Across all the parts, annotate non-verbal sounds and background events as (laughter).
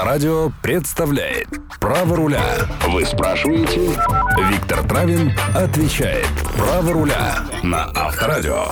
Авторадио представляет Право руля. Вы спрашиваете? Виктор Травин отвечает Право руля на Авторадио.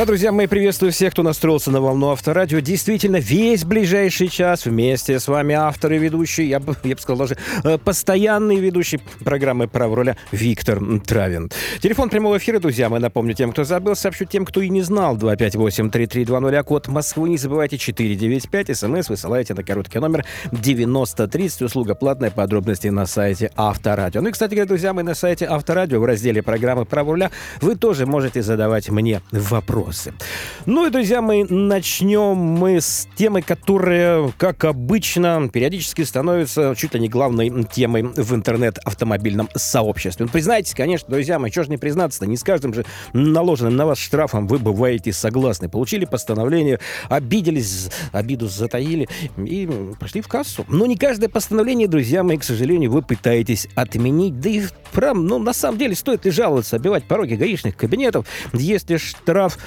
Да, друзья мои, приветствую всех, кто настроился на волну Авторадио. Действительно, весь ближайший час вместе с вами автор и ведущий, я бы, я бы сказал даже э, постоянный ведущий программы «Право руля» Виктор Травин. Телефон прямого эфира, друзья, мы напомню тем, кто забыл, сообщу тем, кто и не знал. 258-3320, а код Москвы не забывайте 495. СМС высылаете на короткий номер 9030. Услуга платная, подробности на сайте Авторадио. Ну и, кстати говоря, друзья, мы на сайте Авторадио в разделе программы «Право руля» вы тоже можете задавать мне вопросы вопросы. Ну и, друзья мои, начнем мы с темы, которая, как обычно, периодически становится чуть ли не главной темой в интернет-автомобильном сообществе. Ну, признайтесь, конечно, друзья мои, что же не признаться-то, не с каждым же наложенным на вас штрафом вы бываете согласны. Получили постановление, обиделись, обиду затаили и пошли в кассу. Но не каждое постановление, друзья мои, к сожалению, вы пытаетесь отменить. Да и, прям, ну, на самом деле, стоит ли жаловаться, обивать пороги гаишных кабинетов, если штраф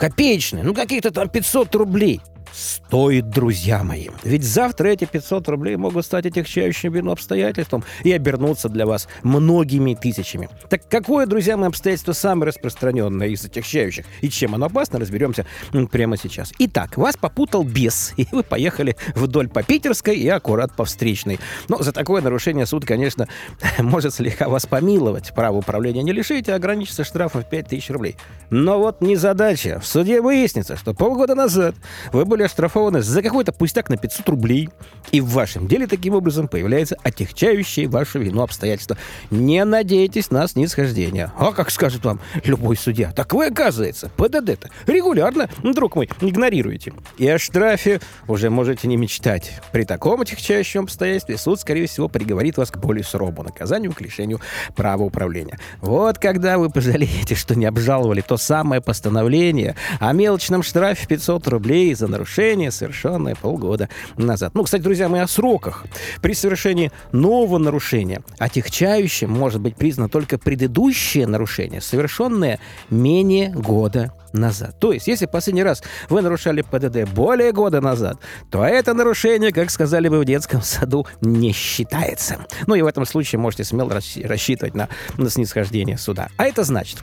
копеечные, ну каких-то там 500 рублей стоит, друзья мои. Ведь завтра эти 500 рублей могут стать отягчающим вину обстоятельством и обернуться для вас многими тысячами. Так какое, друзья мои, обстоятельство самое распространенное из отягчающих и чем оно опасно, разберемся прямо сейчас. Итак, вас попутал бес, (laughs) и вы поехали вдоль по Питерской и аккурат по встречной. Но за такое нарушение суд, конечно, (laughs) может слегка вас помиловать. Право управления не лишите, а ограничится штрафом в 5000 рублей. Но вот не задача. В суде выяснится, что полгода назад вы были оштрафованы за какой-то пустяк на 500 рублей. И в вашем деле таким образом появляется отягчающее вашу вину обстоятельства. Не надейтесь на снисхождение. А как скажет вам любой судья? Так вы, оказывается, ПДД-то регулярно, друг мой, игнорируете. И о штрафе уже можете не мечтать. При таком отягчающем обстоятельстве суд, скорее всего, приговорит вас к более суровому наказанию, к лишению права управления. Вот когда вы пожалеете, что не обжаловали то самое постановление о мелочном штрафе 500 рублей за нарушение нарушение, совершенное полгода назад. Ну, кстати, друзья мои, о сроках. При совершении нового нарушения отягчающим может быть признано только предыдущее нарушение, совершенное менее года назад. То есть, если последний раз вы нарушали ПДД более года назад, то это нарушение, как сказали бы в детском саду, не считается. Ну и в этом случае можете смело рассчитывать на, на снисхождение суда. А это значит,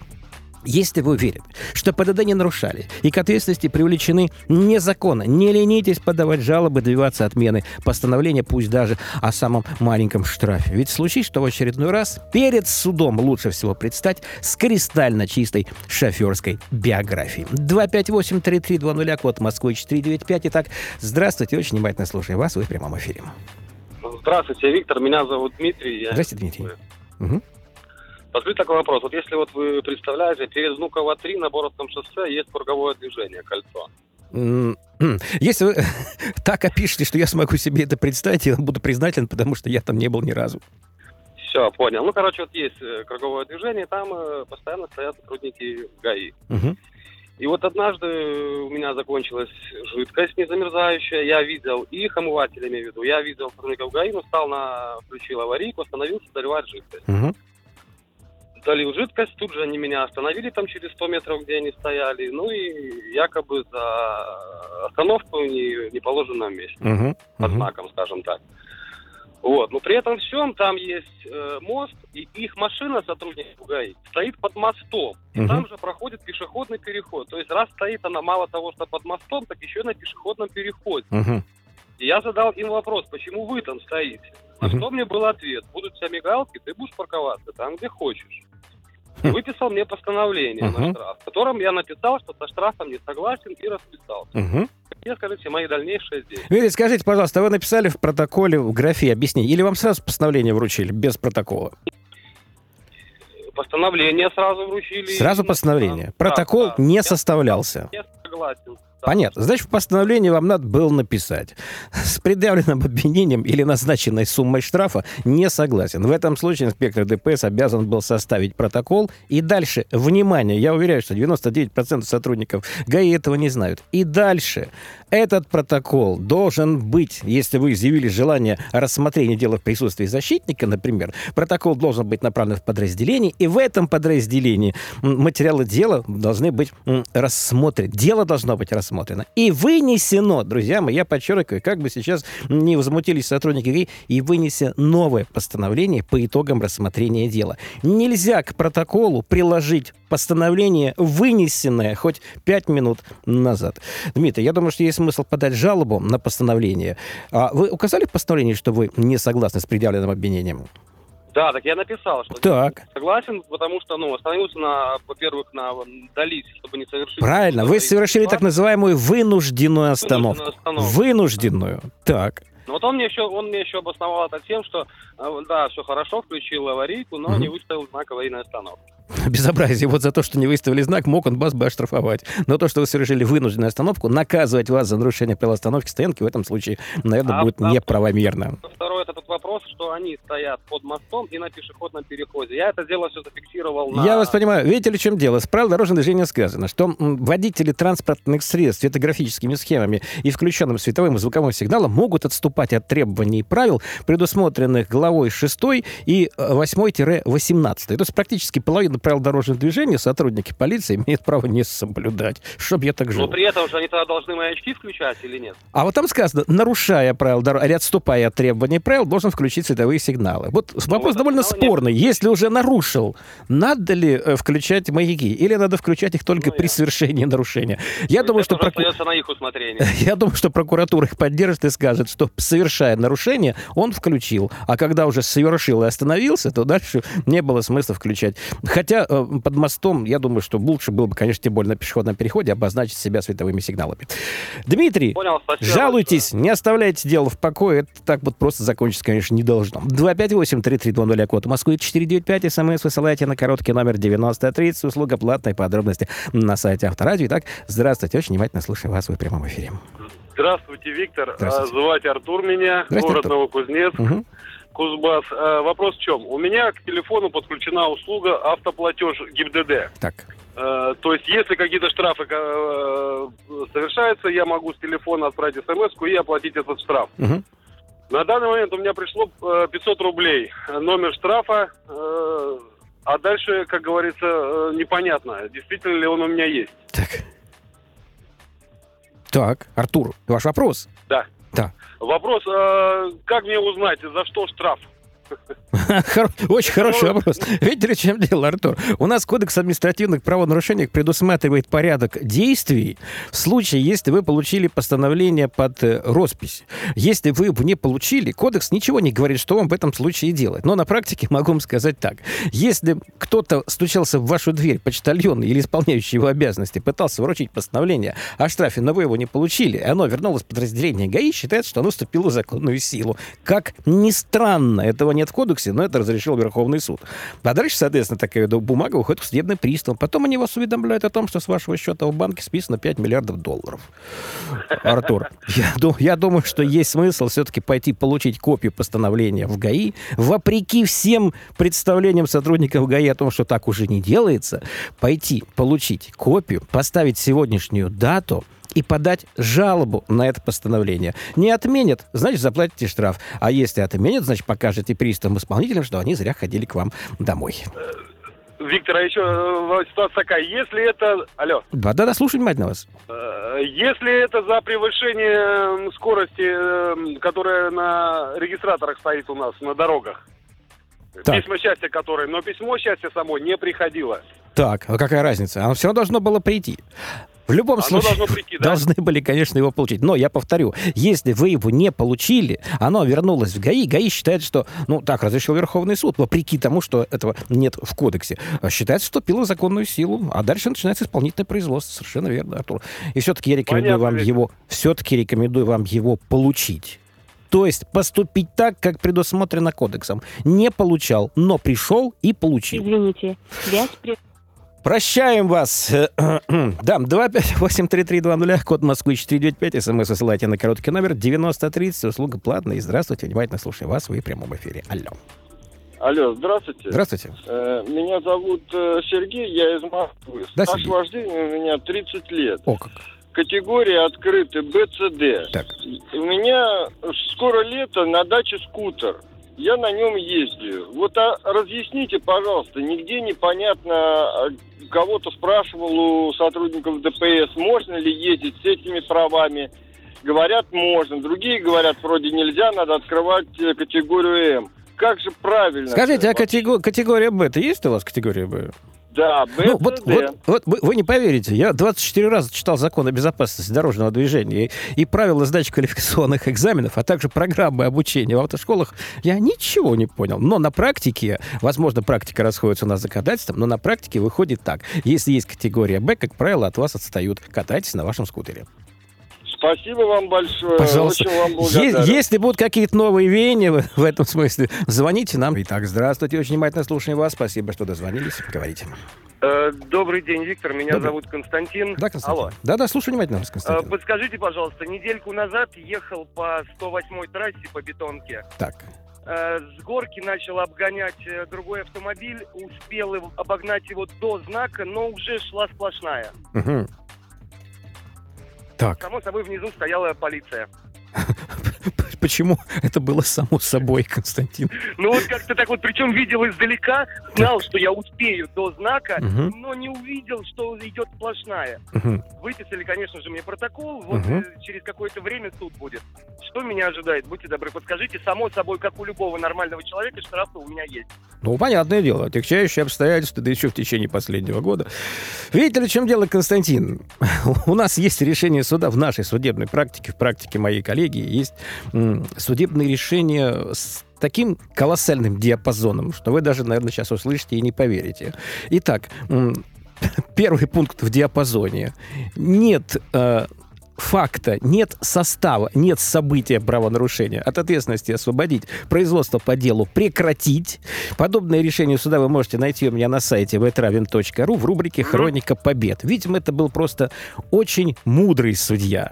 если вы уверены, что ПДД не нарушали и к ответственности привлечены незаконно, не ленитесь подавать жалобы, добиваться отмены постановления, пусть даже о самом маленьком штрафе. Ведь случись, что в очередной раз перед судом лучше всего предстать с кристально чистой шоферской биографией. 258-3320, код Москвы 495. Итак, здравствуйте, очень внимательно слушаю вас, вы в прямом эфире. Здравствуйте, Виктор, меня зовут Дмитрий. Я... Здравствуйте, Дмитрий. Угу. Позвольте такой вопрос. Вот если вот вы представляете, перед Внуково 3 на Бородском шоссе есть круговое движение, кольцо. Если вы (laughs) так опишете, что я смогу себе это представить, я буду признателен, потому что я там не был ни разу. Все, понял. Ну, короче, вот есть э, круговое движение, там э, постоянно стоят сотрудники ГАИ. Угу. И вот однажды у меня закончилась жидкость незамерзающая, я видел их, омыватель имею в виду, я видел сотрудников ГАИ, но стал на, включил аварийку, остановился заливать жидкость. Угу долил жидкость, тут же они меня остановили там через 100 метров, где они стояли, ну и якобы за остановку в неположенном месте, uh-huh, под знаком, скажем так. Вот, но при этом всем там есть э, мост, и их машина, сотрудников ГАИ, стоит под мостом. И uh-huh. там же проходит пешеходный переход. То есть раз стоит она мало того, что под мостом, так еще и на пешеходном переходе. Uh-huh. И я задал им вопрос, почему вы там стоите? На uh-huh. что мне был ответ? Будут все мигалки, ты будешь парковаться там, где хочешь. Выписал мне постановление uh-huh. на штраф, в котором я написал, что со штрафом не согласен и расписался. Uh-huh. Мне скажите мои дальнейшие действия. Юрий, скажите, пожалуйста, вы написали в протоколе, в графе объяснение, или вам сразу постановление вручили, без протокола? Постановление сразу вручили. Сразу постановление. Протокол да, да. не составлялся. Я согласен. Понятно. Значит, в постановлении вам надо было написать. С предъявленным обвинением или назначенной суммой штрафа не согласен. В этом случае инспектор ДПС обязан был составить протокол. И дальше, внимание, я уверяю, что 99% сотрудников ГАИ этого не знают. И дальше этот протокол должен быть, если вы изъявили желание рассмотрения дела в присутствии защитника, например, протокол должен быть направлен в подразделение, и в этом подразделении материалы дела должны быть рассмотрены. Дело должно быть рассмотрено. И вынесено, друзья мои, я подчеркиваю, как бы сейчас не возмутились сотрудники ГАИ, и вынесено новое постановление по итогам рассмотрения дела. Нельзя к протоколу приложить постановление, вынесенное хоть пять минут назад. Дмитрий, я думаю, что есть смысл подать жалобу на постановление. А вы указали в постановлении, что вы не согласны с предъявленным обвинением? Да, так я написал, что так. согласен, потому что, ну, остановился на, во-первых, на дались, чтобы не совершить... Правильно, вы совершили так называемую вынужденную остановку. Вынужденную остановку. Вынужденную, так. Но вот он мне еще, он мне еще обосновал это тем, что, э, да, все хорошо, включил аварийку, но mm-hmm. не выставил знак аварийной остановки. (laughs) безобразие. Вот за то, что не выставили знак, мог он вас бы оштрафовать. Но то, что вы совершили вынужденную остановку, наказывать вас за нарушение правил остановки стоянки в этом случае, наверное, а, будет а, неправомерно. Второй это тот вопрос, что они стоят под мостом и на пешеходном переходе. Я это дело все зафиксировал на... Я вас понимаю. Видите ли, в чем дело? С правил дорожного движения сказано, что водители транспортных средств светографическими схемами и включенным световым и звуковым сигналом могут отступать от требований и правил, предусмотренных главой 6 и 8-18. То есть практически половина правил дорожного движения сотрудники полиции имеют право не соблюдать. Чтоб я так жил. Но при этом же они тогда должны маячки включать или нет? А вот там сказано, нарушая правила дорожного, отступая от требований правил, должен включить световые сигналы. Вот ну, вопрос довольно спорный. Нет. Если уже нарушил, надо ли э, включать маяки? Или надо включать их только ну, при совершении нарушения? Я ну, думаю, что... Проку... на их усмотрение. (laughs) Я думаю, что прокуратура их поддержит и скажет, что совершая нарушение, он включил. А когда уже совершил и остановился, то дальше не было смысла включать. Хотя Хотя э, под мостом, я думаю, что лучше было бы, конечно, тем более на пешеходном переходе обозначить себя световыми сигналами. Дмитрий, Понял, жалуйтесь, не оставляйте дело в покое. Это так вот просто закончиться, конечно, не должно. 258-3320, код Москвы, 495, смс высылайте на короткий номер 9030, услуга платной, подробности на сайте Авторадио. Итак, здравствуйте, очень внимательно слушаю вас, в прямом эфире. Здравствуйте, Виктор. Здравствуйте. Звать Артур меня, город Артур. Новокузнецк. Угу. Кузбасс. Э, вопрос в чем? У меня к телефону подключена услуга автоплатеж ГИБДД. Так. Э, то есть, если какие-то штрафы э, совершаются, я могу с телефона отправить смс и оплатить этот штраф. Угу. На данный момент у меня пришло 500 рублей. Номер штрафа, а дальше, как говорится, непонятно, действительно ли он у меня есть. Так. Так, Артур, ваш вопрос? Да. Да. Вопрос, э, как мне узнать, за что штраф? Очень хороший вопрос. Видите, в чем дело, Артур? У нас Кодекс административных правонарушений предусматривает порядок действий в случае, если вы получили постановление под э, роспись. Если вы не получили, Кодекс ничего не говорит, что вам в этом случае делать. Но на практике (laughs) могу вам сказать так. Если кто-то стучался в вашу дверь, почтальон или исполняющий его обязанности, пытался вручить постановление о штрафе, но вы его не получили, и оно вернулось в подразделение ГАИ, считается, что оно вступило в законную силу. Как ни странно, этого нет в кодексе, но это разрешил Верховный суд. А дальше, соответственно, такая бумага уходит в судебный пристав. Потом они вас уведомляют о том, что с вашего счета в банке списано 5 миллиардов долларов. Артур, я, я думаю, что есть смысл все-таки пойти получить копию постановления в ГАИ, вопреки всем представлениям сотрудников ГАИ о том, что так уже не делается, пойти получить копию, поставить сегодняшнюю дату, и подать жалобу на это постановление. Не отменят, значит, заплатите штраф. А если отменят, значит, покажете приставам исполнителям, что они зря ходили к вам домой. Виктор, а еще э, ситуация такая. Если это... Алло. Да-да-да, слушаю внимательно вас. Э, если это за превышение скорости, э, которая на регистраторах стоит у нас на дорогах, так. письмо счастья которое, но письмо счастья само не приходило. Так, а какая разница? Оно все равно должно было прийти. В любом оно случае, прийти, (laughs) да? должны были, конечно, его получить. Но я повторю, если вы его не получили, оно вернулось в ГАИ, ГАИ считает, что, ну, так разрешил Верховный суд, вопреки тому, что этого нет в кодексе. А считается, что вступило в законную силу, а дальше начинается исполнительное производство. Совершенно верно, Артур. И все-таки я рекомендую Понятно, вам его, все-таки рекомендую вам его получить. То есть поступить так, как предусмотрено кодексом. Не получал, но пришел и получил. Извините, связь при... Прощаем вас. (clears throat) да, 258-3320, код Москвы 495, смс высылайте на короткий номер 9030, услуга платная. И здравствуйте, внимательно слушаю вас, вы в прямом эфире. Алло. Алло, здравствуйте. Здравствуйте. Э, меня зовут э, Сергей, я из Москвы. Да, Стаж вождения у меня 30 лет. О, как. Категория открыты БЦД. Так. У меня скоро лето, на даче скутер. Я на нем ездию. Вот а, разъясните, пожалуйста, нигде непонятно, а, кого-то спрашивал у сотрудников ДПС, можно ли ездить с этими правами. Говорят, можно. Другие говорят, вроде нельзя, надо открывать э, категорию М. Как же правильно? Скажите, а категория, категория Б, это есть у вас категория Б? Да, Б, ну, вот, вот, вот вы, вы не поверите, я 24 раза читал закон о безопасности дорожного движения и, и правила сдачи квалификационных экзаменов, а также программы обучения в автошколах. Я ничего не понял. Но на практике, возможно, практика расходится у нас законодательством, но на практике выходит так. Если есть категория Б, как правило, от вас отстают. Катайтесь на вашем скутере. Спасибо вам большое. Пожалуйста. Очень вам благодарен. Если будут какие-то новые веяния в этом смысле, звоните нам. Итак, здравствуйте, очень внимательно слушаем вас. Спасибо, что дозвонились. Говорите. Э, добрый день, Виктор. Меня Добрый. зовут Константин. Да, Константин. Алло. Да-да, слушаю внимательно вас, Константин. Э, подскажите, пожалуйста, недельку назад ехал по 108-й трассе по бетонке. Так. Э, с горки начал обгонять другой автомобиль, успел обогнать его до знака, но уже шла сплошная. Угу. Так. Само собой, внизу стояла полиция. (laughs) (laughs) Почему это было само собой, Константин? Ну вот как-то так вот, причем видел издалека, знал, что я успею до знака, угу. но не увидел, что идет сплошная. Угу. Выписали, конечно же, мне протокол, вот угу. через какое-то время суд будет. Что меня ожидает? Будьте добры, подскажите. Само собой, как у любого нормального человека, штрафы у меня есть. Ну, понятное дело, отягчающие обстоятельства, да еще в течение последнего года. Видите ли, в чем дело, Константин? (laughs) У нас есть решение суда в нашей судебной практике, в практике моей коллегии, есть судебные решения с таким колоссальным диапазоном, что вы даже, наверное, сейчас услышите и не поверите. Итак, первый пункт в диапазоне. Нет э, факта, нет состава, нет события правонарушения, от ответственности освободить, производство по делу прекратить. Подобное решение суда вы можете найти у меня на сайте втравин.ру в рубрике «Хроника побед». Видимо, это был просто очень мудрый судья.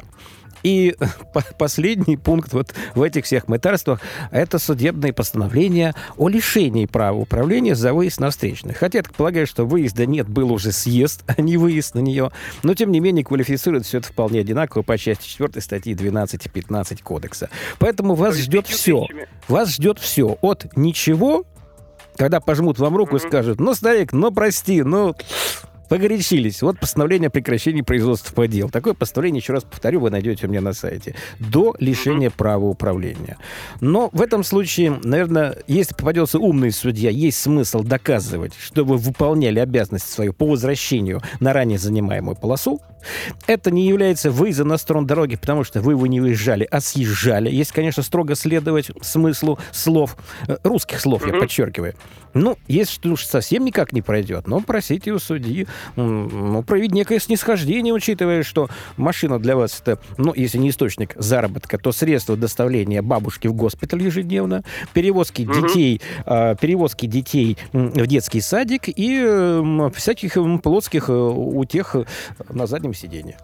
И (laughs) последний пункт вот в этих всех мытарствах – это судебные постановления о лишении права управления за выезд на встречных. Хотя я так полагаю, что выезда нет, был уже съезд, а не выезд на нее. Но, тем не менее, квалифицирует все это вполне одинаково по части 4 статьи 12 и 15 кодекса. Поэтому вас ждет все. Вас ждет все. От ничего, когда пожмут вам руку и скажут, ну, старик, ну, прости, ну, Погорячились. Вот постановление о прекращении производства по делу. Такое постановление, еще раз повторю, вы найдете у меня на сайте. До лишения права управления. Но в этом случае, наверное, если попадется умный судья, есть смысл доказывать, что вы выполняли обязанность свою по возвращению на ранее занимаемую полосу. Это не является выездом на сторону дороги, потому что вы его не выезжали, а съезжали. Есть, конечно, строго следовать смыслу слов, э, русских слов, я подчеркиваю. Ну, если уж совсем никак не пройдет, но просите у судьи ну, проявить некое снисхождение, учитывая, что машина для вас это, ну, если не источник заработка, то средство доставления бабушки в госпиталь ежедневно, перевозки угу. детей, э, перевозки детей в детский садик и э, всяких плотских э, утех на заднем сиденье.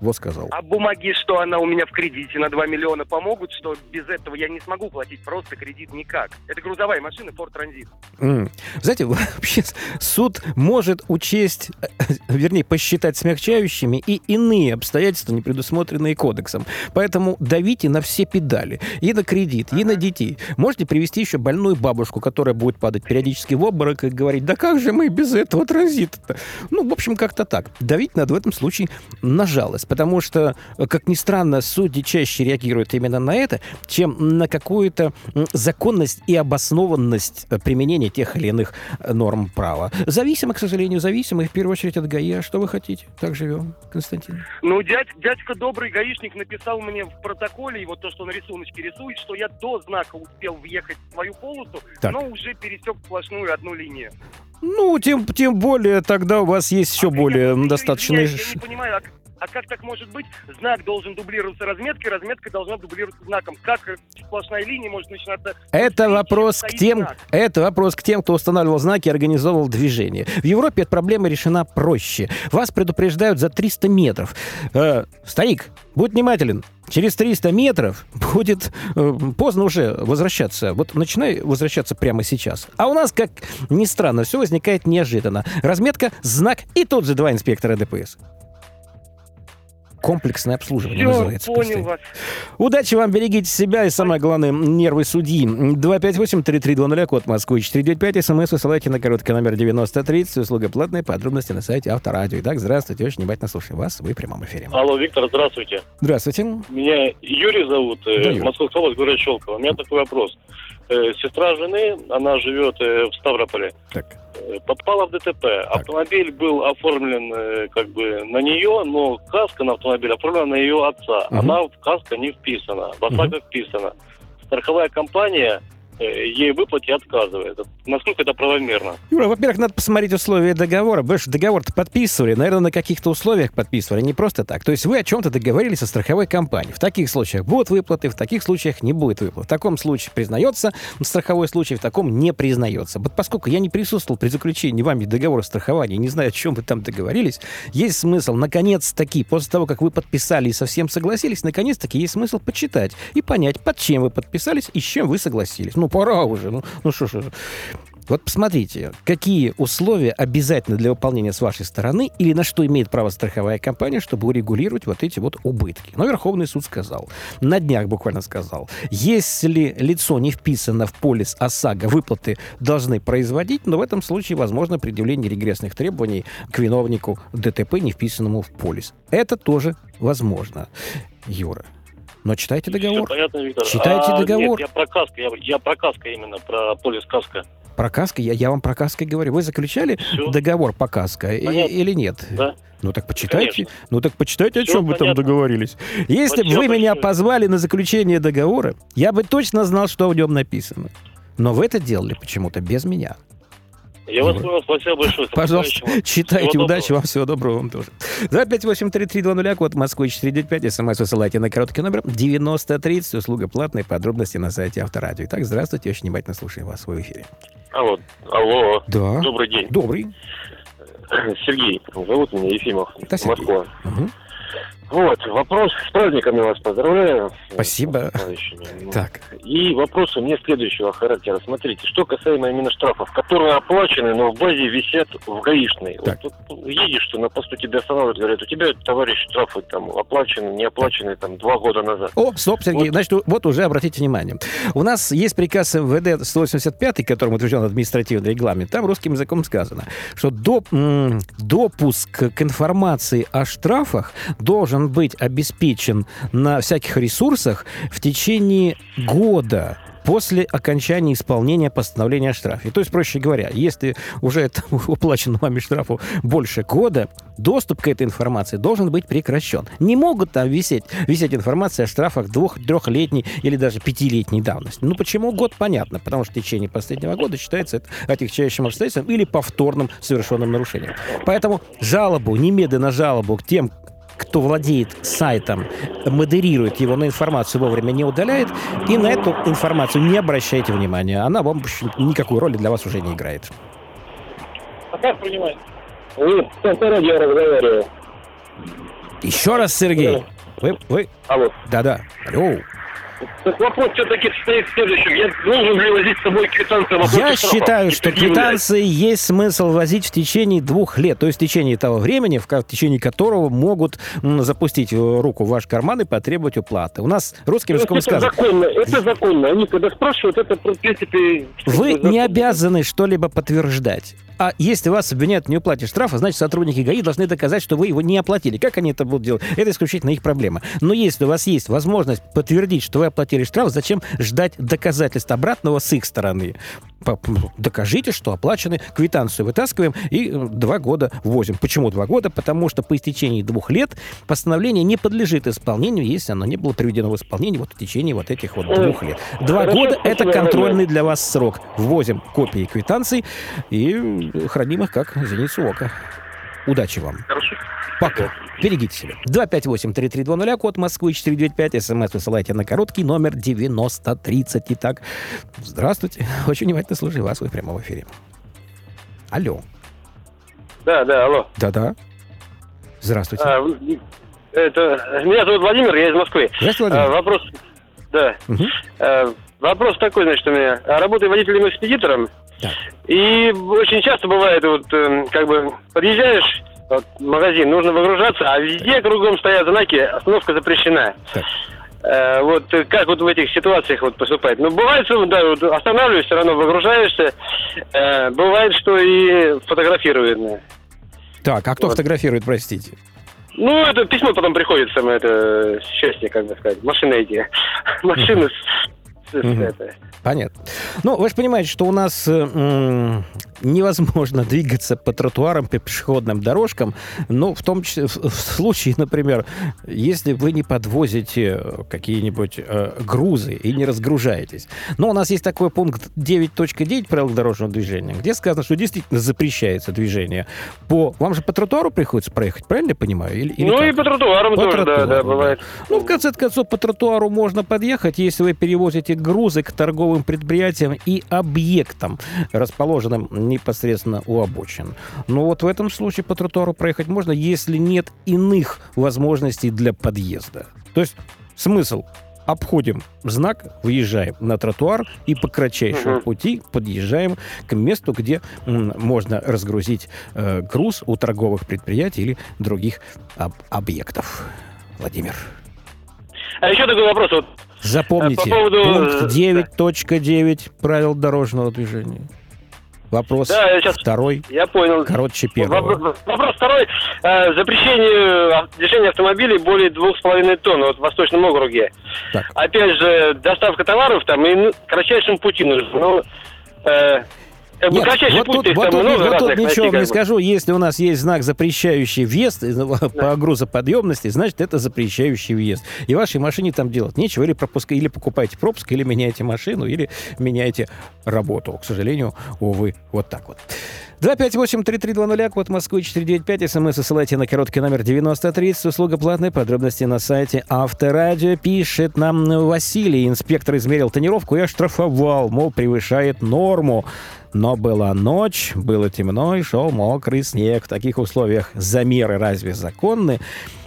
Вот сказал. А бумаги, что она у меня в кредите на 2 миллиона помогут, что без этого я не смогу платить просто кредит никак. Это грузовая машина Ford Transit. Mm. Знаете, (laughs) вообще суд может учесть, э, вернее, посчитать смягчающими и иные обстоятельства, не предусмотренные кодексом. Поэтому давите на все педали. И на кредит, и на детей. Можете привести еще больную бабушку, которая будет падать периодически в обморок и говорить, да как же мы без этого транзита-то? Ну, в общем, как-то так. Давить надо в этом случае на жалость потому что, как ни странно, судьи чаще реагируют именно на это, чем на какую-то законность и обоснованность э, применения тех или иных э, норм права. Зависимо, к сожалению, зависимо, и в первую очередь от ГАИ. А что вы хотите? Так живем, Константин. Ну, дядь, дядька добрый гаишник написал мне в протоколе, и вот то, что на рисуночке рисует, что я до знака успел въехать в свою полосу, так. но уже пересек сплошную одну линию. Ну, тем, тем более тогда у вас есть еще а более. Я, я не понимаю, а а как так может быть? Знак должен дублироваться разметкой, разметка должна дублироваться знаком. Как сплошная линия может начинаться... Это вопрос к тем, это вопрос к тем, кто устанавливал знаки и организовывал движение. В Европе эта проблема решена проще. Вас предупреждают за 300 метров. Э, старик, будь внимателен. Через 300 метров будет э, поздно уже возвращаться. Вот начинай возвращаться прямо сейчас. А у нас, как ни странно, все возникает неожиданно. Разметка, знак и тот же два инспектора ДПС. Комплексное обслуживание Всё, называется. понял просто. вас. Удачи вам, берегите себя и, самое главное, нервы судьи. 258-3320, код Москвы 495, смс высылайте на короткий номер 9030, услуга платная, подробности на сайте Авторадио. Итак, здравствуйте, очень внимательно слушаем вас, вы в прямом эфире. Алло, Виктор, здравствуйте. Здравствуйте. Меня Юрий зовут, э, Да, Юрий. Московская область, город Щелково. У меня такой вопрос. Сестра жены, она живет в Ставрополе, Так. попала в ДТП. Автомобиль был оформлен как бы на нее, но каска на автомобиль оформлена на ее отца. Мгм. Она в каска не вписана, в ОСАГО вписана. Страховая компания ей в выплате отказывает. Насколько это правомерно? Юра, во-первых, надо посмотреть условия договора. Вы же договор-то подписывали, наверное, на каких-то условиях подписывали, не просто так. То есть вы о чем-то договорились со страховой компанией. В таких случаях будут выплаты, в таких случаях не будет выплат. В таком случае признается страховой случай, в таком не признается. Вот поскольку я не присутствовал при заключении вами договора страхования, не знаю, о чем вы там договорились, есть смысл, наконец-таки, после того, как вы подписали и совсем согласились, наконец-таки есть смысл почитать и понять, под чем вы подписались и с чем вы согласились. Ну, пора уже. Ну, ну что ж. Вот посмотрите, какие условия обязательны для выполнения с вашей стороны или на что имеет право страховая компания, чтобы урегулировать вот эти вот убытки. Но Верховный суд сказал, на днях буквально сказал, если лицо не вписано в полис ОСАГО, выплаты должны производить, но в этом случае возможно предъявление регрессных требований к виновнику ДТП, не вписанному в полис. Это тоже возможно. Юра, но читайте договор. Всё понятно, Виктор. Читайте А, договор. Нет, я про каска, я, я про каска именно, про полис каска. Про каско, я, я вам про каско и говорю. Вы заключали Всё. договор по каско Понятно. или нет? Да. Ну так почитайте. Конечно. Ну так почитайте, о Всё чем вы там понятно. договорились. Если бы вы меня позвали на заключение договора, я бы точно знал, что в нем написано. Но вы это делали почему-то без меня. Я вас понял, спасибо большое. Пожалуйста, (laughs) читайте. Всего Удачи доброго. вам, всего доброго вам тоже. 258-3320, код Москвы 495, смс высылайте на короткий номер 9030, услуга платная, подробности на сайте Авторадио. Итак, здравствуйте, очень внимательно слушаем вас в эфире. Алло, алло, Да. добрый день. Добрый. Сергей, зовут меня Ефимов, Да, Сергей. Москва. Мгм. Вот, вопрос, с праздниками вас поздравляю. Спасибо. Ну, Так. И вопрос у меня следующего характера. Смотрите, что касаемо именно штрафов, которые оплачены, но в базе висят в гаишной. Так. Вот, вот едешь, что на посту тебя останавливают, говорят, у тебя, товарищ, штрафы там оплачены, не оплачены там два года назад. О, стоп, Сергей, Вот. значит, вот уже обратите внимание. У нас есть приказ МВД 185, которым утвержден административный регламент. Там русским языком сказано, что доп- допуск к информации о штрафах должен быть обеспечен на всяких ресурсах в течение года после окончания исполнения постановления о штрафе. То есть, проще говоря, если уже это (laughs) уплачено вами штрафу больше года, доступ к этой информации должен быть прекращен. Не могут там висеть, висеть информация о штрафах двух, трехлетней или даже пятилетней давности. Ну, почему год? Понятно. Потому что в течение последнего года считается это отягчающим обстоятельством или повторным совершенным нарушением. Поэтому жалобу, немедленно жалобу к тем, кто владеет сайтом, модерирует его, на информацию вовремя не удаляет, и на эту информацию не обращайте внимания. Она вам никакой роли для вас уже не играет. А как с радио разговариваю. Еще раз, Сергей. Вы, вы... Алло. Да-да. Алло. Так вопрос все-таки стоит в следующем. Я должен ли возить с собой квитанцию в Я штрафа? считаю, что квитанции есть смысл возить в течение двух лет, то есть в течение того времени, в течение которого могут м, запустить э, руку в ваш карман и потребовать уплаты. У нас русским языком это сказано, законно, это законно. Они когда спрашивают, это, в принципе... Вы не обязаны что-либо подтверждать. А если вас обвиняют в неуплате штрафа, значит, сотрудники ГАИ должны доказать, что вы его не оплатили. Как они это будут делать? Это исключительно их проблема. Но если у вас есть возможность подтвердить, что вы оплатили штраф, зачем ждать доказательств обратного с их стороны? Ну, Докажите, что оплачены, квитанцию вытаскиваем и э, два года возим. Почему два года? Потому что по истечении двух лет постановление не подлежит исполнению, если оно не было приведено в исполнение вот в течение вот этих вот двух лет. Два Хорошо, года – это контрольный для вас срок. Ввозим копии квитанций и храним их как зеницу ока. Удачи вам. Хорошо. Пока. Берегите себя. 258-3320, код Москвы 495, смс высылайте на короткий номер 9030. Итак, здравствуйте. (laughs) Очень внимательно слушаю вас, вы в прямом эфире. Алло. Да, да, алло. Да-да. Здравствуйте. А, это, меня зовут Владимир, я из Москвы. Здравствуйте, А, Владимир. вопрос, да. Мгм. А, вопрос такой, значит, у меня. А, Работаю водителем-экспедитором. Так. И очень часто бывает, вот, эм, как бы, подъезжаешь вот, магазин, нужно выгружаться, а везде кругом стоят знаки «Остановка запрещена». Так. Э, вот как вот в этих ситуациях вот поступать? Ну, бывает, что да, вот останавливаешься, все равно выгружаешься. Э, бывает, что и фотографируют. Так, а кто вот. фотографирует, простите? Ну, это письмо потом приходит, самое это счастье, как бы сказать. Машины эти. (laughs) Машины Понятно. Ну, вы же понимаете, что у нас э, невозможно двигаться по тротуарам, по пешеходным дорожкам, но в том числе, в, в случае, например, если вы не подвозите какие-нибудь э, грузы и не разгружаетесь. Но у нас есть такой пункт 9.9 правил дорожного движения, где сказано, что действительно запрещается движение по... Вам же по тротуару приходится проехать, правильно я понимаю? Или, или ну как? и по тротуарам по тоже, тротуару, да, да, бывает. Ну, в конце концов, по тротуару можно подъехать, если вы перевозите грузы к торговым предприятиям и объектам, расположенным непосредственно у обочин. Но вот в этом случае по тротуару проехать можно, если нет иных возможностей для подъезда. То есть смысл обходим знак, выезжаем на тротуар и по кратчайшему uh-huh. пути подъезжаем к месту, где можно разгрузить э, груз у торговых предприятий или других об- объектов. Владимир. А еще такой вопрос. Вот, Запомните, по поводу... пункт 9.9 правил дорожного движения. Вопрос да, я сейчас, второй. Я понял. Короче первого. Вопрос, вопрос второй. Э, запрещение движения автомобилей более двух с половиной тонн вот в Восточном округе. Так. Опять же, доставка товаров там и кратчайшим пути нужно. Ну, э, Нет, вот тут, вот тут, вот тут ничего не скажу. Если у нас есть знак, запрещающий въезд да. (laughs) по грузоподъемности, значит, это запрещающий въезд. И вашей машине там делать нечего. Или, пропуск, или покупаете пропуск, или меняете машину, или меняете работу. К сожалению, увы, вот так вот. 258-3320, код Москвы 495, смс ссылайте на короткий номер 9030, услуга платная, подробности на сайте Авторадио. Пишет нам Василий, инспектор измерил тонировку и оштрафовал, мол, превышает норму. Но была ночь, было темно и шел мокрый снег. В таких условиях замеры разве законны?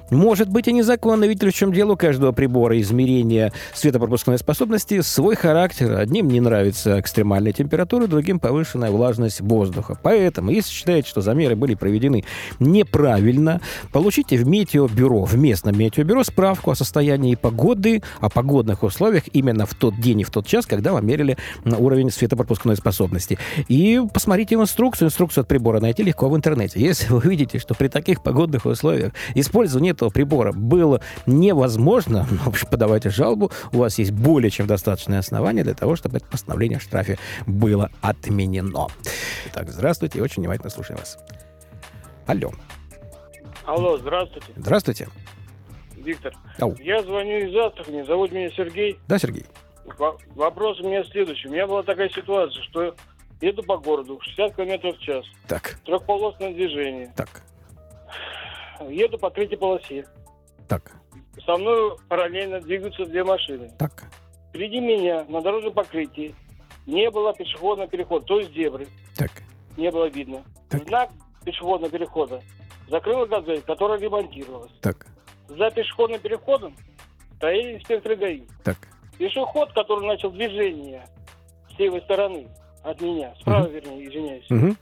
Может быть и незаконно, ведь в чем дело у каждого прибора измерения светопропускной способности свой характер. Одним не нравится экстремальная температура, другим повышенная влажность воздуха. Поэтому, если считаете, что замеры были проведены неправильно, получите в метеобюро, в местном метеобюро справку о состоянии погоды, о погодных условиях именно в тот день и в тот час, когда вам мерили уровень светопропускной способности. И посмотрите инструкцию. Инструкцию от прибора найти легко в интернете. Если вы видите, что при таких погодных условиях использование этого прибора было невозможно, (laughs) в общем, подавайте жалобу. У вас есть более чем достаточное основание для того, чтобы это постановление о штрафе было отменено. Итак, здравствуйте, очень внимательно слушаю вас. Алло. Алло, здравствуйте. Здравствуйте. Виктор, Ау. я звоню из Астрахани, зовут меня Сергей. Да, Сергей. Вопрос у меня следующий. У меня была такая ситуация, что еду по городу 60 км в час. Так. Трехполосное движение. Так еду по третьей полосе. Так. Со мной параллельно двигаются две машины. Так. Впереди меня на дорожном покрытии не было пешеходного перехода, то есть зебры. Так. Не было видно. Так. Знак пешеходного перехода закрыла газель, которая ремонтировалась. Так. За пешеходным переходом стояли инспекторы ГАИ. Так. Пешеход, который начал движение с левой стороны от меня, справа, угу. вернее, извиняюсь, угу.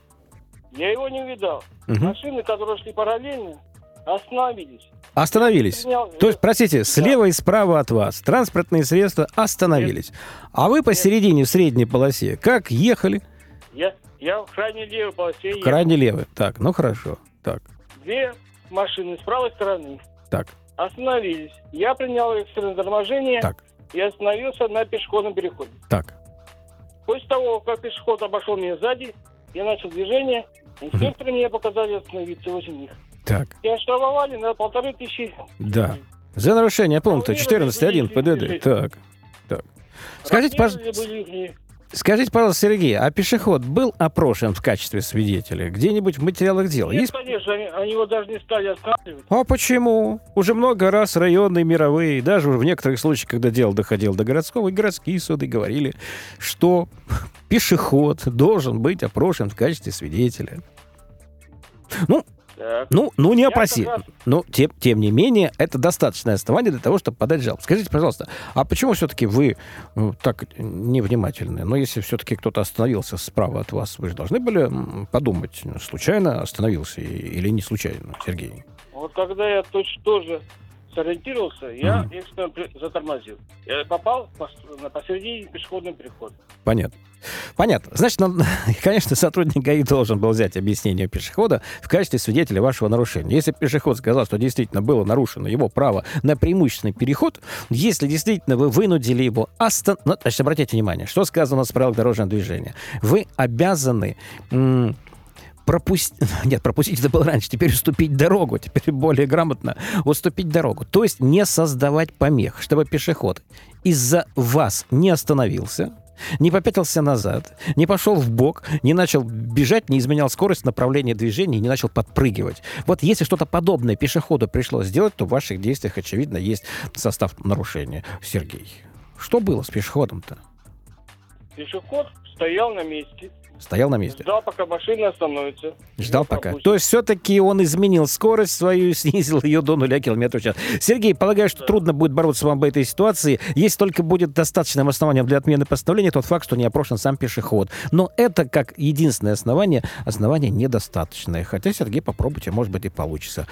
я его не увидал. Угу. Машины, которые шли параллельно, Остановились. Остановились. То есть, простите, слева и справа от вас транспортные средства остановились. А вы посередине, в средней полосе, как ехали? Я, я в крайней левой полосе В крайней левой. Так, ну хорошо. Так. Две машины с правой стороны. Так. Остановились. Я принял экстренное торможение. Так. И остановился на пешеходном переходе. Так. После того, как пешеход обошел меня сзади, я начал движение. Инспекторы мне показали остановиться возле них. Так. И оштрафовали на полторы тысячи. Да. За нарушение пункта 14.1 ПДД. Так. Так. Скажите, пожалуйста... Скажите, пожалуйста, Сергей, а пешеход был опрошен в качестве свидетеля где-нибудь в материалах дела? Нет, Есть... конечно, они, они его даже не стали останавливать. А почему? Уже много раз районные, мировые, даже в некоторых случаях, когда дело доходило до городского, и городские суды говорили, что (laughs) пешеход должен быть опрошен в качестве свидетеля. Ну, Так. Ну, ну не опроси. Раз... Но тем, тем не менее, это достаточное основание для того, чтобы подать жалобу. Скажите, пожалуйста, а почему все-таки вы ну, так невнимательны? Но если все-таки кто-то остановился справа от вас, вы же должны были подумать, случайно остановился или не случайно, Сергей? Вот когда я точно тоже сориентировался, я mm-hmm. экстренно затормозил. Я попал на посередине пешеходного перехода. Понятно. Понятно. Значит, нам, (laughs) конечно, сотрудник ГАИ должен был взять объяснение пешехода в качестве свидетеля вашего нарушения. Если пешеход сказал, что действительно было нарушено его право на преимущественный переход, если действительно вы вынудили его остановить... Ну, значит, обратите внимание, что сказано в правилах дорожного движения. Вы обязаны м- пропустить... (laughs) Нет, пропустить это было раньше. Теперь уступить дорогу. Теперь более грамотно уступить дорогу. То есть не создавать помех, чтобы пешеход из-за вас не остановился, не попятился назад, не пошел в бок, не начал бежать, не изменял скорость направления движения, не начал подпрыгивать. Вот если что-то подобное пешеходу пришлось сделать, то в ваших действиях, очевидно, есть состав нарушения. Сергей, что было с пешеходом-то? Пешеход стоял на месте, Стоял на месте. Ждал, пока машина остановится. Ждал пока. То есть все-таки он изменил скорость свою, (laughs) снизил ее до нуля километров в час. Сергей, полагаю, что да. трудно будет бороться вам в этой ситуации. Если только будет достаточным основанием для отмены постановления тот факт, что не опрошен сам пешеход. Но это как единственное основание, основание недостаточное. Хотя, Сергей, попробуйте, может быть, и получится.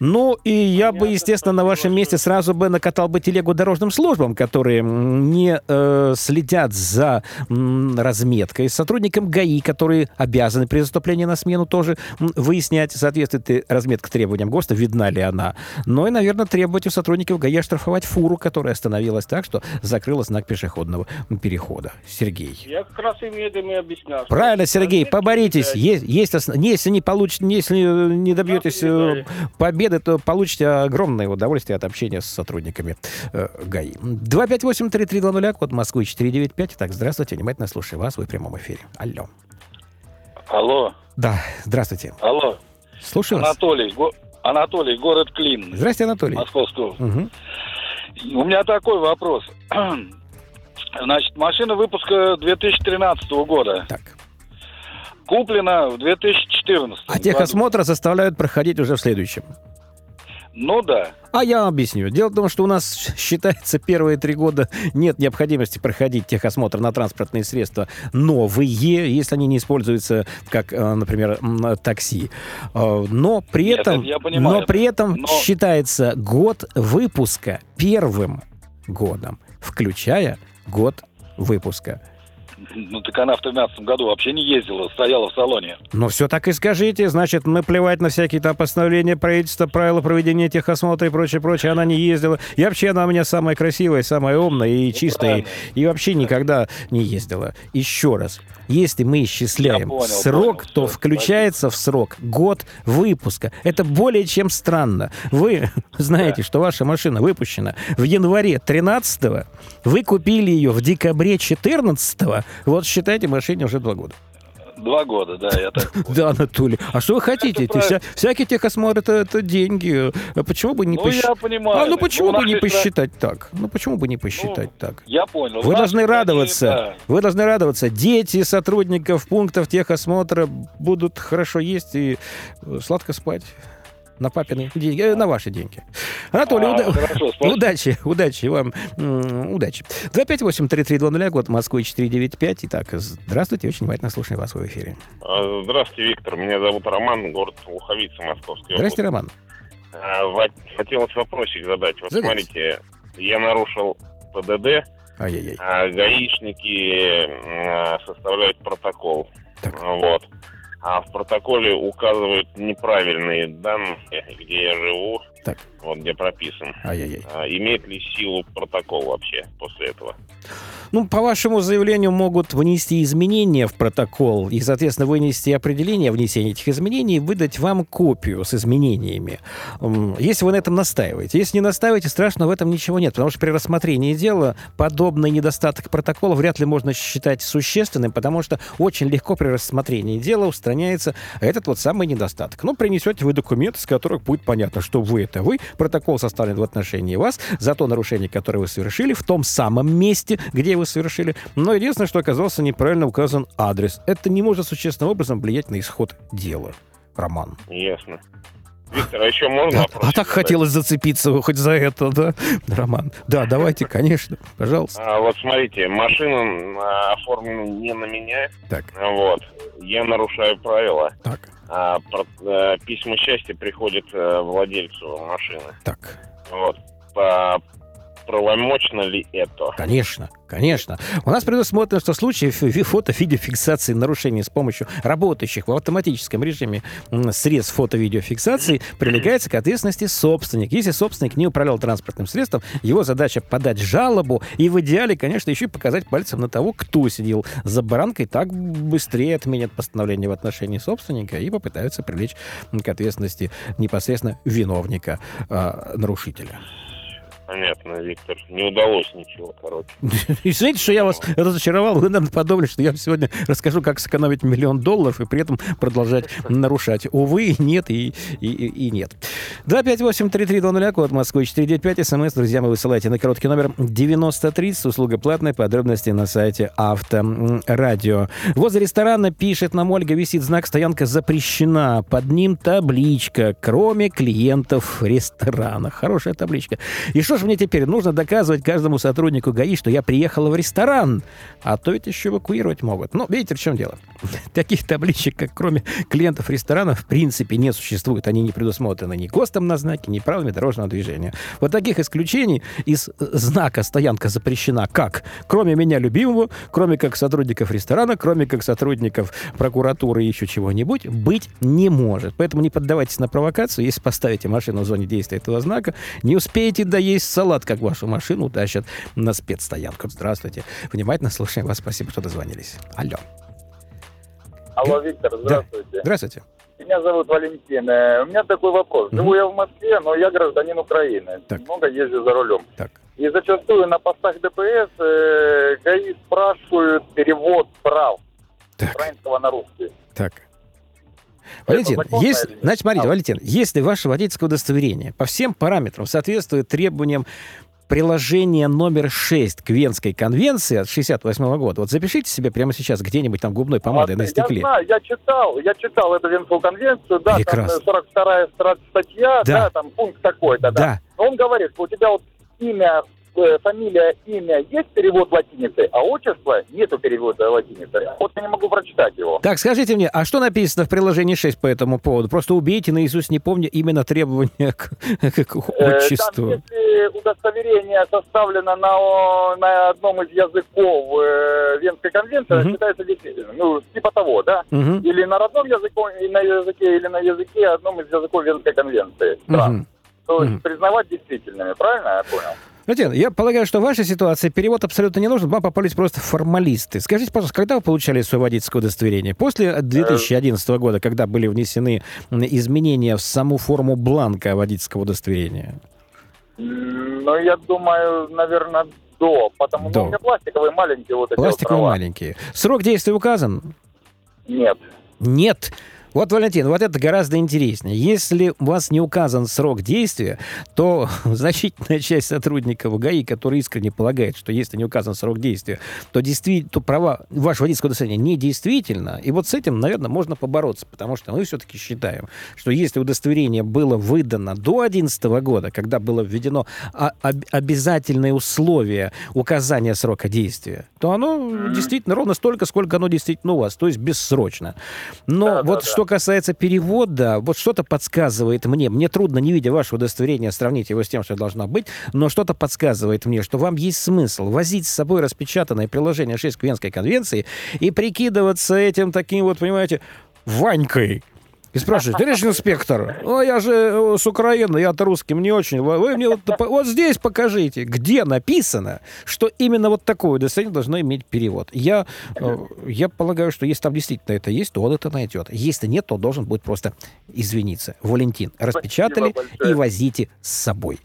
Ну, и я бы, естественно, на вашем месте сразу бы накатал бы телегу дорожным службам, которые не э, следят за м, разметкой. Сотрудникам ГАИ ГАИ, которые обязаны при заступлении на смену тоже выяснять, соответствует ли разметка требованиям ГОСТа, видна ли она. Но и, наверное, требовать у сотрудников ГАИ оштрафовать фуру, которая остановилась так, что закрыла знак пешеходного перехода. Сергей. Я как раз им это и объяснял. Правильно, Сергей, поборитесь. Есть, есть, если не получите, если не добьетесь э, победы, то получите огромное удовольствие от общения с сотрудниками э, ГАИ. 258-3320, код Москвы 495. Так, здравствуйте, внимательно слушаю вас, вы в прямом эфире. Алло. Алло. Да, здравствуйте. Алло. Слушаю Анатолий, вас. Го... Анатолий, город Клин. Здравствуйте, Анатолий. Московского. Угу. У меня такой вопрос. (clears throat) Значит, машина выпуска 2013 года. Так. Куплена в 2014. А техосмотр заставляют проходить уже в следующем. Ну да. А я объясню. Дело в том, что у нас считается первые три года нет необходимости проходить техосмотр на транспортные средства новые, если они не используются как, э, например, такси. Э, но при нет, этом, я понимаю, но при этом но... считается год выпуска первым годом, включая год выпуска. Ну, так она в 13 году вообще не ездила, стояла в салоне. Ну, все так и скажите. Значит, мы плевать на всякие там постановления правительства, правила проведения техосмотра и прочее, прочее. Она не ездила. И вообще она у меня самая красивая, самая умная и чистая. И, и вообще никогда не ездила. Еще раз. Если мы исчисляем понял, срок, понял, то все, включается спасибо. в срок год выпуска. Это более чем странно. Вы (laughs) знаете, да. что ваша машина выпущена в январе 13 вы купили ее в декабре 14 вот считайте, машине уже два года. Два года, да, я так Да, Анатолий. А что вы хотите? Вся, всякий техосмотр это, это деньги. А почему бы не ну, посчитать? я понимаю. А ну почему бы не посчитать так? Ну почему бы не посчитать ну, так? Я понял. Вы должны радоваться. Да. Вы должны радоваться. Дети сотрудников пунктов техосмотра будут хорошо есть и сладко спать. На папины деньги, э, на ваши деньги. Анатолий, а, уда- хорошо, удачи, удачи вам, удачи. 258-3320, год Москвы 495. Итак, здравствуйте, очень внимательно слушаю вас в эфире. А, здравствуйте, Виктор, меня зовут Роман, город Луховица, Московский. Здравствуйте, Роман. А, хотелось вопросик задать. Вот Задайте. смотрите, я нарушил ПДД, Ай-яй-яй. а гаишники составляют протокол. Так. Вот а в протоколе указывают неправильные данные, где я живу, так. вот где прописан. Ай-яй-яй. А, имеет ли силу протокол вообще после этого? Ну, по вашему заявлению могут внести изменения в протокол и, соответственно, вынести определение о внесении этих изменений и выдать вам копию с изменениями. Если вы на этом настаиваете. Если не настаиваете, страшно в этом ничего нет, потому что при рассмотрении дела подобный недостаток протокола вряд ли можно считать существенным, потому что очень легко при рассмотрении дела устраняется этот вот самый недостаток. Ну, принесете вы документ, с которых будет понятно, что вы это вы, протокол составлен в отношении вас за то нарушение, которое вы совершили в том самом месте, где вы совершили. Но единственное, что оказался неправильно указан адрес. Это не может существенным образом влиять на исход дела. Роман. Ясно. Виктор, а еще можно А, а так хотелось зацепиться хоть за это, да, Роман? Да, давайте, конечно, пожалуйста. А, вот смотрите, машина оформлена не на меня. Так. Вот. Я нарушаю правила. Так. А, про, а, письма счастья приходят а, владельцу машины. Так. Вот. По правомочно ли это? Конечно, конечно. У нас предусмотрено, что в случае фото-видеофиксации нарушений с помощью работающих в автоматическом режиме средств фото-видеофиксации (clears throat) прилегается к ответственности собственник. Если собственник не управлял транспортным средством, его задача подать жалобу и в идеале, конечно, еще и показать пальцем на того, кто сидел за баранкой, так быстрее отменят постановление в отношении собственника и попытаются привлечь к ответственности непосредственно виновника, э, нарушителя. Понятно, Виктор. Не удалось ничего, короче. (laughs) Извините, что я вас разочаровал. Вы, наверное, подумали, что я сегодня расскажу, как сэкономить миллион долларов и при этом продолжать нарушать. Увы, нет и, и, и нет. 258-3320, код Москвы 495, смс, друзья, вы высылайте на короткий номер 9030, услуга платная, подробности на сайте Авторадио. Возле ресторана, пишет нам Ольга, висит знак «Стоянка запрещена». Под ним табличка «Кроме клиентов ресторана». Хорошая табличка. И что же мне теперь? Нужно доказывать каждому сотруднику ГАИ, что я приехала в ресторан. А то ведь еще эвакуировать могут. Ну, видите, в чем дело? (laughs) Таких табличек, как кроме клиентов ресторана, в принципе не существует. Они не предусмотрены ни ГОСТом на знаке, ни правилами дорожного движения. Вот таких исключений из знака «стоянка запрещена» как? Кроме меня любимого, кроме как сотрудников ресторана, кроме как сотрудников прокуратуры и еще чего-нибудь, быть не может. Поэтому не поддавайтесь на провокацию. Если поставите машину в зоне действия этого знака, не успеете доесть салат, как вашу машину тащат на спецстоянку. Здравствуйте. Внимательно слушаем вас. Спасибо, что дозвонились. Алло. Алло, Виктор, здравствуйте. Да. Здравствуйте. Меня зовут Валентин. Э, у меня такой вопрос. Живу я в Москве, но я гражданин Украины. Так. Много езжу за рулем. Так. И зачастую на постах ДПС э, ГАИ спрашивают перевод прав так. с украинского на русский. Так. Валентин, если, значит, смотрите, а. Валентин, если ваше водительское удостоверение по всем параметрам соответствует требованиям приложение номер 6 к Венской конвенции от 68 года. Вот запишите себе прямо сейчас где-нибудь там губной помадой а, на стекле. Я знаю, я читал, я читал эту Венскую конвенцию, да, Прекрасно. там 42 статья, да, да там пункт такой-то, да. да. Он говорит, что у тебя вот имя Э, фамилия, имя есть перевод латиницы, а отчество нету перевода латиницы. Вот я не могу прочитать его. Так, скажите мне, а что написано в приложении 6 по этому поводу? Просто убейте наизусть, не помню именно требования к, к отчеству. Э, там, если удостоверение составлено на, на одном из языков э, Венской конвенции, угу. считается действительным. Ну, типа того, да? Угу. Или на родном языке, на языке, или на языке одном из языков Венской конвенции. Угу. То есть угу. признавать действительными, правильно я понял? Владимир, я полагаю, что в вашей ситуации перевод абсолютно не нужен. Вам попались просто формалисты. Скажите, пожалуйста, когда вы получали свое водительское удостоверение? После 2011 года, когда были внесены изменения в саму форму бланка водительского удостоверения? Ну, я думаю, наверное, до. Потому что у меня пластиковые маленькие вот эти Пластиковые вот маленькие. Срок действия указан? Нет. Нет. Вот, Валентин, вот это гораздо интереснее. Если у вас не указан срок действия, то (laughs) значительная часть сотрудников ГАИ, которые искренне полагают, что если не указан срок действия, то, действительно, то права вашего водительского удостоверения недействительно. И вот с этим, наверное, можно побороться, потому что мы все-таки считаем, что если удостоверение было выдано до 2011 года, когда было введено обязательное условие указания срока действия, то оно действительно ровно столько, сколько оно действительно у вас, то есть бессрочно. Но да, вот да, что что касается перевода, вот что-то подсказывает мне, мне трудно, не видя вашего удостоверения, сравнить его с тем, что должно быть, но что-то подсказывает мне, что вам есть смысл возить с собой распечатанное приложение 6 к Венской конвенции и прикидываться этим таким вот, понимаете, Ванькой, и спрашивает, товарищ инспектор, ну, я же э, с Украины, я-то русским не очень. Вы мне вот, вот здесь покажите, где написано, что именно вот такое удостоверение должно иметь перевод. Я, э, я полагаю, что если там действительно это есть, то он это найдет. Если нет, то должен будет просто извиниться. Валентин, распечатали и возите с собой.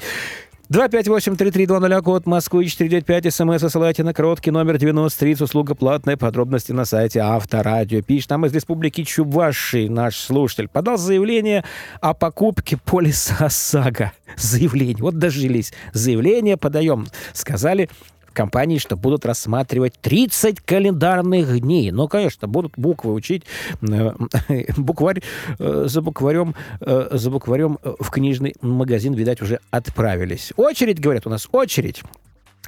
258-3320, код Москвы, 495, смс высылайте на короткий номер 9030, услуга платная, подробности на сайте Авторадио. Пишет нам из республики Чуваши наш слушатель. Подал заявление о покупке полиса ОСАГО. Заявление. Вот дожились. Заявление подаем. Сказали, компании, что будут рассматривать 30 календарных дней. Ну, конечно, будут буквы учить. Э, (laughs) букварь э, за букварем, э, за букварем в книжный магазин, видать, уже отправились. Очередь, говорят, у нас очередь.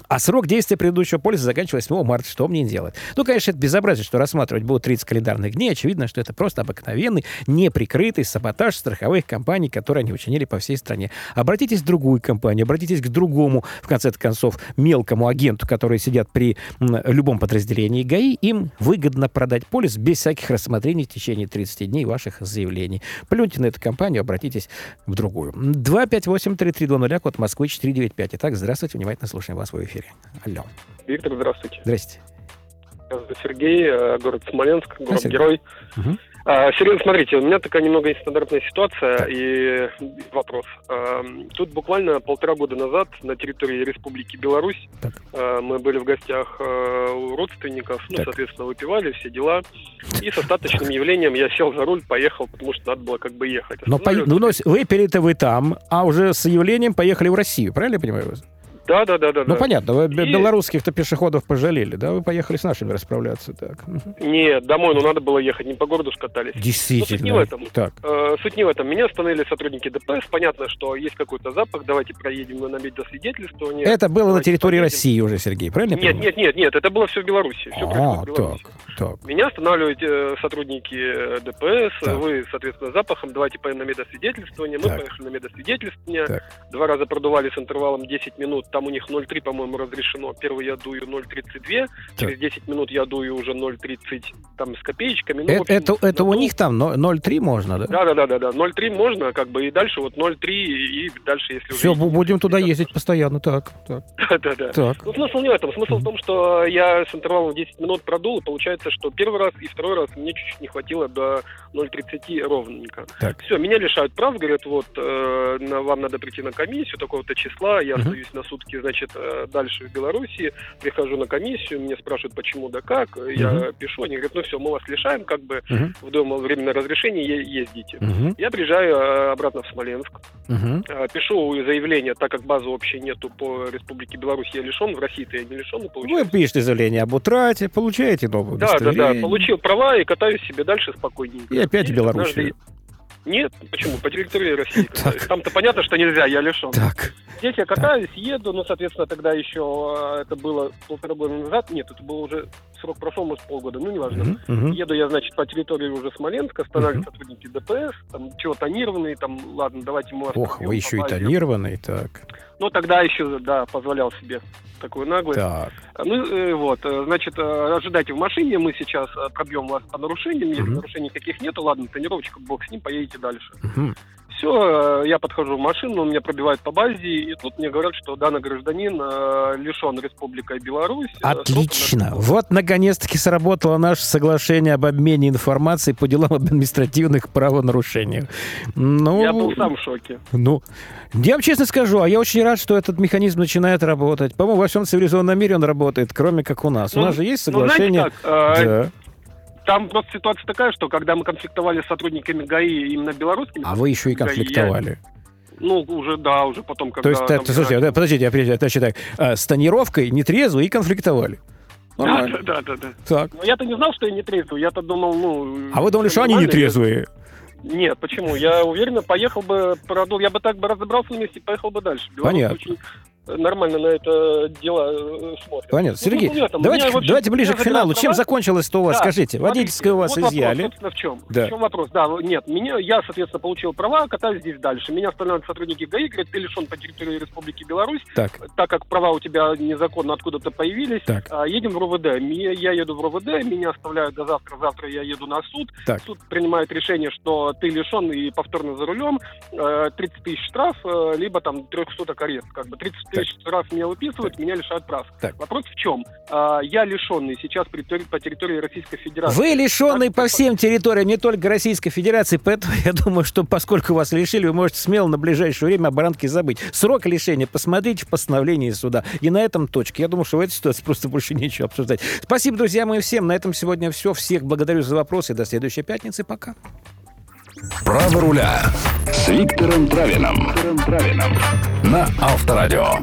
А срок действия предыдущего полиса заканчивается 8 марта. Что мне делать? Ну, конечно, это безобразие, что рассматривать будут 30 календарных дней. Очевидно, что это просто обыкновенный, неприкрытый саботаж страховых компаний, которые они учинили по всей стране. Обратитесь в другую компанию, обратитесь к другому, в конце концов, мелкому агенту, который сидят при любом подразделении ГАИ. Им выгодно продать полис без всяких рассмотрений в течение 30 дней ваших заявлений. Плюньте на эту компанию, обратитесь в другую. 258-3320, код Москвы 495. Итак, здравствуйте, внимательно слушаем вас в эфире эфире. Алло. Виктор, здравствуйте. Здрасте. Сергей, э, город Смоленск, город-герой. Угу. А, Сергей, смотрите, у меня такая немного нестандартная ситуация так. и вопрос. А, тут буквально полтора года назад на территории Республики Беларусь так. а, мы были в гостях а, у родственников, ну, так. соответственно, выпивали, все дела. И с остаточным явлением я сел за руль, поехал, потому что надо было как бы ехать. Но, по... ну, но выпили-то вы там, а уже с явлением поехали в Россию, правильно я понимаю вас? Да, да, да, да. Ну, понятно, вы и... белорусских-то пешеходов пожалели, да? Вы поехали с нашими расправляться, так. Нет, домой, ну надо было ехать, не по городу скатались. Действительно. Но суть не в этом. Так. Э, суть не в этом. Меня остановили сотрудники ДПС. Понятно, что есть какой-то запах, давайте проедем на медосвидетельствование. Это было на территории проедем. России уже, Сергей, правильно? Нет, нет, нет, нет, это было все в Беларуси. Все а, так, так. Меня останавливают э, сотрудники э, ДПС, так. вы, соответственно, запахом, давайте поедем на медосвидетельствование. Мы так. поехали на медосвидетельствование, так. два раза продували с интервалом 10 минут, там у них 0,3, по по-моему, разрешено. Первый я дую 0,32, через 10 минут я дую уже 0,30 там с копеечками. Ну, это, это, это у них там 0,3 можно, да? Да, да, да, да, да. 0,3 можно, как бы, и дальше вот 0,3, и дальше, если Все, уже... будем туда ездить постоянно, так. так. Да, да, да. Так. Ну, смысл не в этом. Смысл в том, что я с интервалом 10 минут продул, и получается, что первый раз и второй раз мне чуть-чуть не хватило до 0,30 ровненько. Так. Все, меня лишают прав, говорят, вот, э, вам надо прийти на комиссию такого-то числа, я остаюсь на сутки, значит, э, дальше в Беларуси, прихожу на комиссию, мне спрашивают, почему да как, uh-huh. я пишу, они говорят, ну все, мы вас лишаем, как бы uh-huh. в дом временное разрешение ездите. Uh-huh. Я приезжаю э, обратно в Смоленск, uh-huh. пишу заявление, так как базы вообще нету по Республике Беларусь, я лишен, в России-то я не лишен. Вы пишете заявление об утрате, получаете новое Да, да, да, получил права и катаюсь себе дальше спокойненько. И опять в Беларуси. Нет, почему? По территории России. Там-то понятно, что нельзя, я лишен. Так. Здесь я катаюсь, еду, ну, соответственно, тогда еще а, это было полтора года назад. Нет, это был уже срок прошел, может, полгода, ну, неважно. Uh-huh, uh-huh. Еду я, значит, по территории уже Смоленска, останавливают uh-huh. сотрудники ДПС, там, чего тонированные, там, ладно, давайте мы вас... Ох, вы еще и тонированный, так. Ну, тогда еще, да, позволял себе такую наглость. Так. Ну, э, вот, э, значит, э, ожидайте в машине, мы сейчас пробьем вас по нарушениям, если uh-huh. нарушений каких нету, ладно, тонировочка, бог с ним, поедете дальше. Uh-huh. Все, я подхожу в машину, меня пробивают по базе, и тут мне говорят, что данный гражданин э, лишен Республикой Беларусь. Отлично. Вот, наконец-таки, сработало наше соглашение об обмене информацией по делам об административных правонарушениях. Ну, я был сам в шоке. Ну, я вам честно скажу, а я очень рад, что этот механизм начинает работать. По-моему, во всем цивилизованном мире он работает, кроме как у нас. Ну, у нас же есть соглашение... Ну, знаете как, э, да. Там просто ситуация такая, что когда мы конфликтовали с сотрудниками ГАИ именно белорусскими... А вы еще и конфликтовали? ГАИ, ну, уже, да, уже потом, когда... То есть, там, слушайте, да, подождите, я прежде, значит так, а, с тонировкой нетрезвы и конфликтовали. Нормально. Да, да, да, да. Так. Но я-то не знал, что я не трезвый, я-то думал, ну... А вы думали, что они не трезвые? Нет, почему? Я уверенно поехал бы, продул, я бы так бы разобрался на месте, поехал бы дальше. Беларусь Понятно. Очень нормально на это дело э, смотрят. Понятно. Ну, Сергей, ну, этом, давайте, вообще, давайте ближе к финалу. Чем закончилось-то у вас? Да, Скажите, водительское у вас вот изъяли. Вопрос, собственно, в чем? Да. В чем вопрос? Да, нет, меня, я, соответственно, получил права, катаюсь здесь дальше. Меня останавливают сотрудники ГАИ, говорят, ты лишен по территории Республики Беларусь, так, так как права у тебя незаконно откуда-то появились. Так. А, едем в РОВД. Я еду в РОВД, меня оставляют до завтра. Завтра я еду на суд. Так. Суд принимает решение, что ты лишен и повторно за рулем. 30 э, тысяч штраф, э, либо там 300 суток арест. Как бы 30 тысяч штраф мне выписывают, так. меня лишают прав. Так. Вопрос в чем? А, я лишенный сейчас по территории, по территории Российской Федерации. Вы лишенный так, по всем территориям, не только Российской Федерации, поэтому я думаю, что поскольку вас лишили, вы можете смело на ближайшее время о баранке забыть. Срок лишения посмотрите в постановлении суда. И на этом точке. Я думаю, что в этой ситуации просто больше нечего обсуждать. Спасибо, друзья мои, всем. На этом сегодня все. Всех благодарю за вопросы. До следующей пятницы. Пока. Право руля с Виктором Травином. На Авторадио.